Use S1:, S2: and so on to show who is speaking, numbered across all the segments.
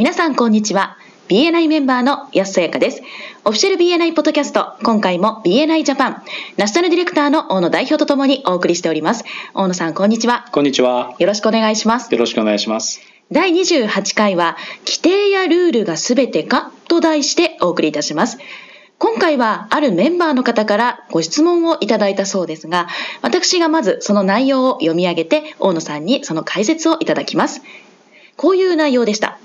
S1: 皆さんこんにちは。BNI メンバーの安さやかです。オフィシャル BNI ポッドキャスト、今回も BNI ジャパン、ナショナルディレクターの大野代表とともにお送りしております。大野さん、こんにちは。
S2: こんにちは。
S1: よろしくお願いします。
S2: よろしくお願いします。
S1: 第28回は、規定やルールがすべてか？と題してお送りいたします。今回はあるメンバーの方からご質問をいただいたそうですが、私がまずその内容を読み上げて、大野さんにその解説をいただきます。こういう内容でした。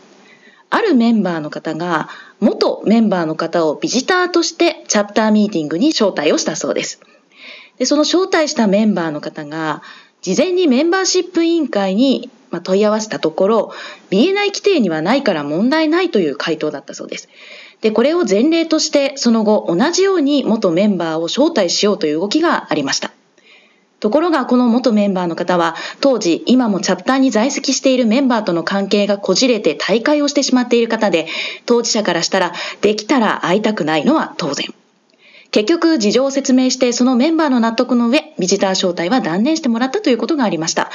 S1: あるメンバーの方が、元メンバーの方をビジターとしてチャプターミーティングに招待をしたそうです。で、その招待したメンバーの方が、事前にメンバーシップ委員会に問い合わせたところ、BNI 規定にはないから問題ないという回答だったそうです。で、これを前例として、その後同じように元メンバーを招待しようという動きがありました。ところがこの元メンバーの方は当時今もチャプターに在籍しているメンバーとの関係がこじれて大会をしてしまっている方で当事者からしたらできたら会いたくないのは当然。結局事情を説明してそのメンバーの納得の上ビジター招待は断念してもらったということがありました。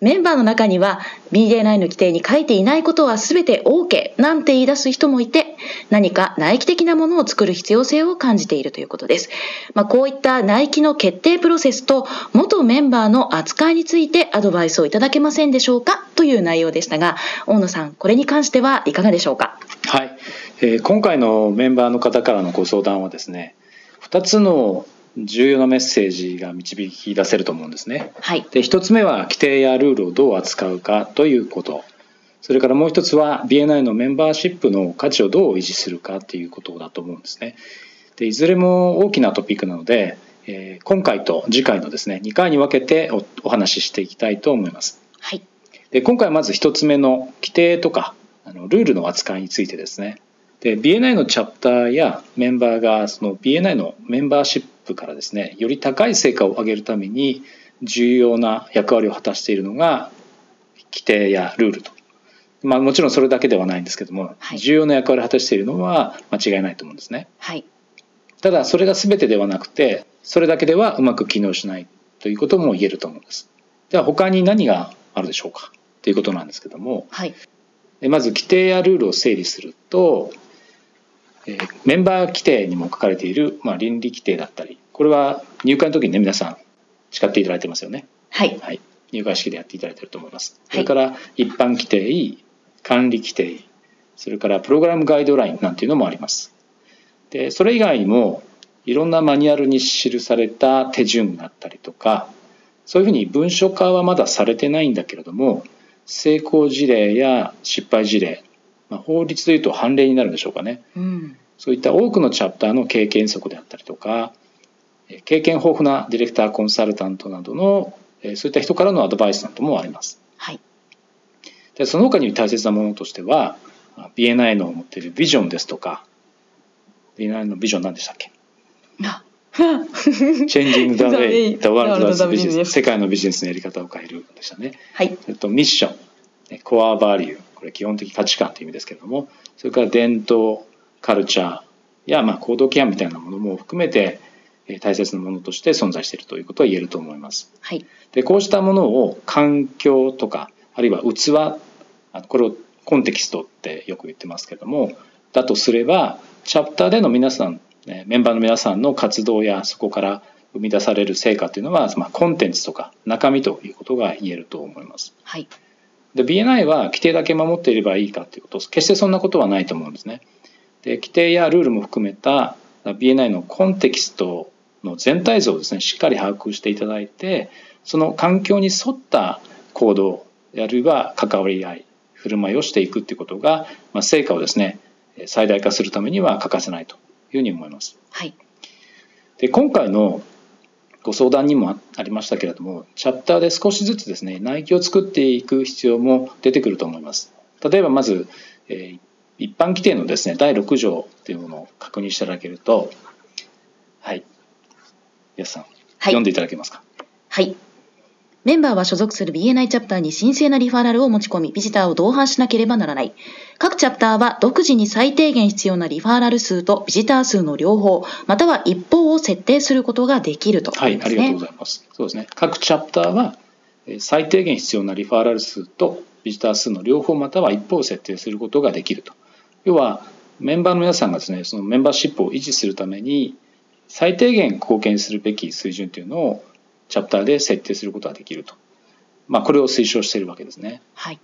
S1: メンバーの中には BJ9 の規定に書いていないことは全て OK なんて言い出す人もいて何か内規的なものを作る必要性を感じているということです。まあ、こういった内規の決定プロセスと元メンバーの扱いについてアドバイスをいただけませんでしょうか？という内容でしたが大野さんこれに関してはいかがでしょうか？
S2: はい、えー、今回のメンバーの方からのご相談はですね2つの重要なメッセージが導き出せると思うんですね。
S1: はい、
S2: で1つ目は規定やルールをどう扱うかということそれからもう一つは BNI のメンバーシップの価値をどう維持するかということだと思うんですね。でいずれも大きなトピックなので、えー、今回と次回のですね2回に分けておお話ししていきたいと思います。
S1: はい、
S2: で今回はまず1つ目の規定とかあのルールの扱いについてですね。で BNI のチャプターやメンバーがその BNI のメンバーシップからですねより高い成果を上げるために重要な役割を果たしているのが規定やルールと、まあ、もちろんそれだけではないんですけども、
S1: はい、
S2: 重要な役割を果たしているのは間違いないと思うんですね。
S1: はい、
S2: ただそれが全てではなくてそれだけではうまく機能しないということも言えると思うんです。では他に何があるでしょうかということなんですけども、
S1: はい、
S2: まず規定やルールを整理するとメンバー規定にも書かれている、まあ、倫理規定だったりこれは入会の時にね皆さん誓っていただいてますよね。
S1: はい、
S2: はい、入会式でやっていただいていると思います、
S1: はい、
S2: それから一般規定管理規定それからプログラムガイドラインなんていうのもあります。でそれ以外にもいろんなマニュアルに記された手順だったりとかそういうふうに文書化はまだされてないんだけれども成功事例や失敗事例まあ、法律でいうと判例になるんでしょうかね、
S1: うん、
S2: そういった多くのチャプターの経験則であったりとか経験豊富なディレクターコンサルタントなどのそういった人からのアドバイスなどもあります。
S1: はい、
S2: でその他に大切なものとしては BNI の持っているビジョンですとか BNI のビジョン何でしたっけ？Changing the way the world does business. 世界のビジネスのやり方を変えるでしたね。
S1: はい、
S2: それとミッション。コアバリューこれ基本的価値観という意味ですけれどもそれから伝統カルチャーやまあ行動規範みたいなものも含めて大切なものとして存在しているということは言えると思います。
S1: はい、
S2: でこうしたものを環境とかあるいは器これをコンテキストってよく言ってますけれどもだとすればチャプターでの皆さんメンバーの皆さんの活動やそこから生み出される成果というのは、まあ、コンテンツとか中身ということが言えると思います。
S1: はい
S2: で BNI は規定だけ守っていればいいかということ決してそんなことはないと思うんですね。で規定やルールも含めた BNI のコンテキストの全体像をですねしっかり把握していただいてその環境に沿った行動あるいは関わり合い振る舞いをしていくということが、まあ、成果をですね最大化するためには欠かせないというふうに思います。
S1: はい、
S2: で今回のご相談にもありましたけれどもチャプターで少しずつですね内規を作っていく必要も出てくると思います。例えばまず、えー、一般規定のですね第6条というものを確認していただけるとはい。安さん、はい、読んでいただけますか？
S1: はいメンバーは所属する BNI チャプターに神聖なリファラルを持ち込み、ビジターを同伴しなければならない。各チャプターは独自に最低限必要なリファラル数とビジター数の両方、または一方を設定することができると、
S2: ね、はい、ありがとうございます。そうですね。各チャプターは最低限必要なリファラル数とビジター数の両方または一方を設定することができると。要はメンバーの皆さんがですねそのメンバーシップを維持するために最低限貢献するべき水準というのをチャプターで設定することができると、まあ、これを推奨しているわけですね。
S1: はい、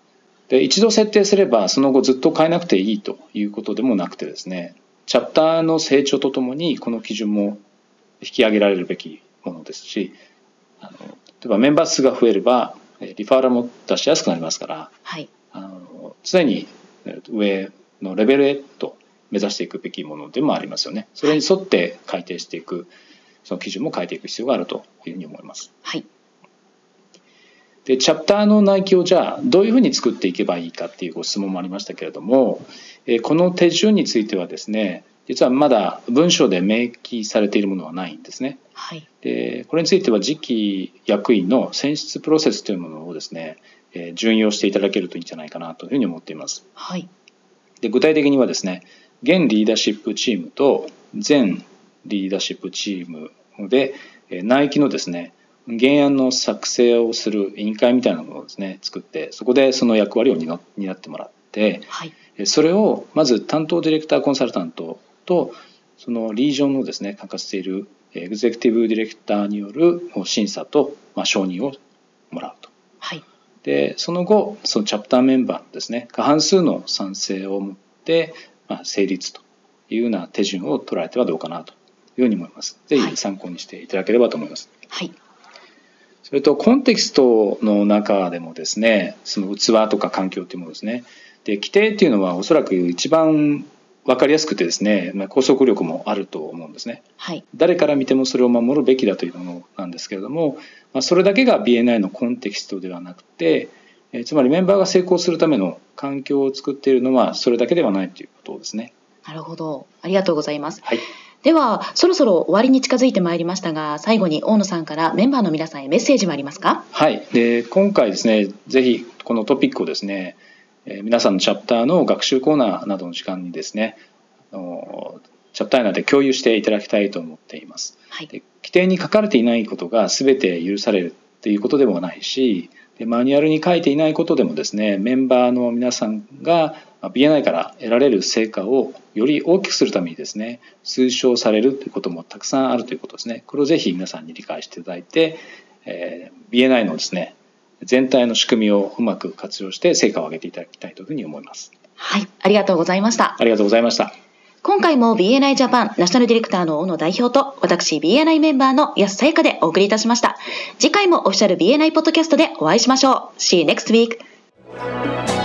S2: で一度設定すればその後ずっと変えなくていいということでもなくてですねチャプターの成長とともにこの基準も引き上げられるべきものですしあの例えばメンバー数が増えればリファーラも出しやすくなりますから、
S1: はい、
S2: あの常に上のレベルへと目指していくべきものでもありますよね。それに沿って改定していく、その基準も変えていく必要があるというふうに思います。
S1: はい。
S2: で、チャプターの内規をじゃあどういうふうに作っていけばいいかっていうご質問もありましたけれども、えこの手順についてはですね、実はまだ文章で明記されているものはないんですね。
S1: はい、
S2: でこれについては次期役員の選出プロセスというものをですね、えー、順用していただけるといいんじゃないかなというふうに思っています。
S1: はい、
S2: で具体的にはですね現リーダーシップチームと全リーダーシップチームで内規のですね原案の作成をする委員会みたいなものをですね作ってそこでその役割を担ってもらって、
S1: はい、
S2: それをまず担当ディレクターコンサルタントとそのリージョンのですね管轄しているエグゼクティブディレクターによる審査と、まあ、承認をもらうと。
S1: はい、
S2: でその後そのチャプターメンバーのですね過半数の賛成を持って、まあ、成立というような手順を取られてはどうかなというに思います。ぜひ参考にしていただければと思います。
S1: はい。
S2: それとコンテキストの中でもですねその器とか環境というものですね。で規定っていうのはおそらく一番分かりやすくてですね、まあ、拘束力もあると思うんですね、
S1: はい、
S2: 誰から見てもそれを守るべきだというものなんですけれども、まあ、それだけが BNI のコンテキストではなくて、えつまりメンバーが成功するための環境を作っているのはそれだけではないということですね。
S1: なるほど。ありがとうございます、
S2: はい、
S1: ではそろそろ終わりに近づいてまいりましたが最後に大野さんからメンバーの皆さんへメッセージはありますか？
S2: はい。で今回ですねぜひこのトピックをですねえ皆さんのチャプターの学習コーナーなどの時間にですねチャプター内で共有していただきたいと思っています。
S1: はい、
S2: 規定に書かれていないことが全て許されるっていうことでもないしでマニュアルに書いていないことでもですねメンバーの皆さんが BNI から得られる成果をより大きくするためにですね推奨されるということもたくさんあるということですねこれをぜひ皆さんに理解していただいて、えー、BNI のですね全体の仕組みをうまく活用して成果を上げていただきたいというふうに思います。
S1: はい、ありがとうございました。
S2: ありがとうございました。
S1: 今回も BNI ジャパンナショナルディレクターの小野代表と私 BNI メンバーの安さやかでお送りいたしました。次回もオフィシャル BNI ポッドキャストでお会いしましょう。See you next week!